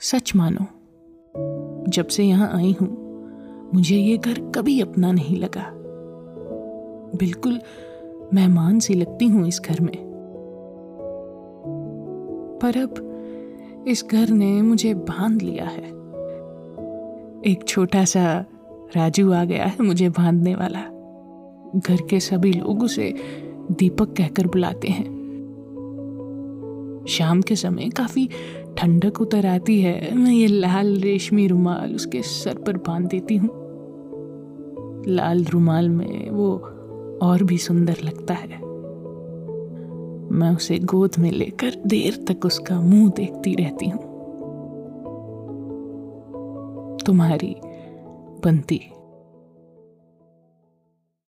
सच मानो, जब से यहाँ आई हूँ, मुझे ये घर कभी अपना नहीं लगा। बिल्कुल मेहमान सी लगती हूँ इस घर में। पर अब इस घर ने मुझे बाँध लिया है। एक छोटा सा राजू आ गया है मुझे बांधने वाला। घर के सभी लोग उसे दीपक कहकर बुलाते हैं। शाम के समय काफ़ी ठंडक उतर आती है। मैं ये लाल रेशमी रुमाल उसके सर पर बाँध देती हूँ। लाल रुमाल में वो और भी सुंदर लगता है। मैं उसे गोद में लेकर देर तक उसका मुँह देखती रहती हूँ। तुम्हारी बनती